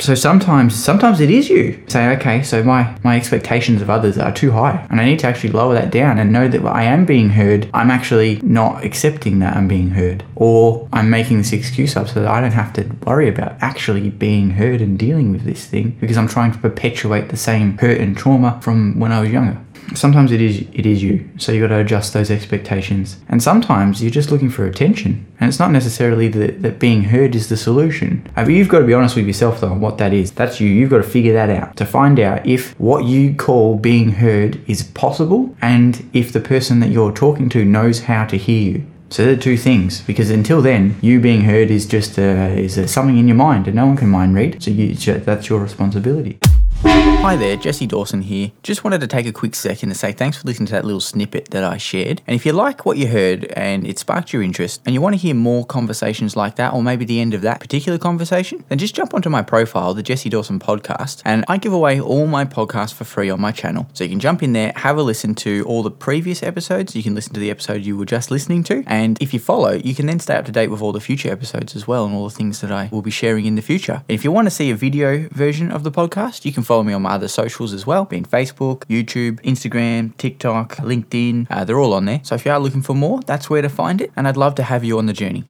So sometimes, sometimes it is you. Say, okay, so my my expectations of others are too high, and I need to actually lower that down and know that I am being heard. I'm actually not accepting that I'm being heard, or I'm making this excuse up so that I don't have to worry about actually being heard and dealing with this thing because I'm trying to perpetuate the same hurt and trauma from when I was younger sometimes it is it is you. So you got to adjust those expectations. And sometimes you're just looking for attention. And it's not necessarily that, that being heard is the solution. Uh, but you've got to be honest with yourself though on what that is. That's you. You've got to figure that out to find out if what you call being heard is possible and if the person that you're talking to knows how to hear you. So they're two things because until then, you being heard is just uh, is uh, something in your mind, and no one can mind read. So you, that's your responsibility. Hi there, Jesse Dawson here. Just wanted to take a quick second to say thanks for listening to that little snippet that I shared. And if you like what you heard and it sparked your interest and you want to hear more conversations like that, or maybe the end of that particular conversation, then just jump onto my profile, the Jesse Dawson Podcast, and I give away all my podcasts for free on my channel. So you can jump in there, have a listen to all the previous episodes. You can listen to the episode you were just listening to. And if you follow, you can then stay up to date with all the future episodes as well and all the things that I will be sharing in the future. And if you want to see a video version of the podcast, you can follow me on my other socials as well, being Facebook, YouTube, Instagram, TikTok, LinkedIn. Uh, they're all on there. So if you are looking for more, that's where to find it. And I'd love to have you on the journey.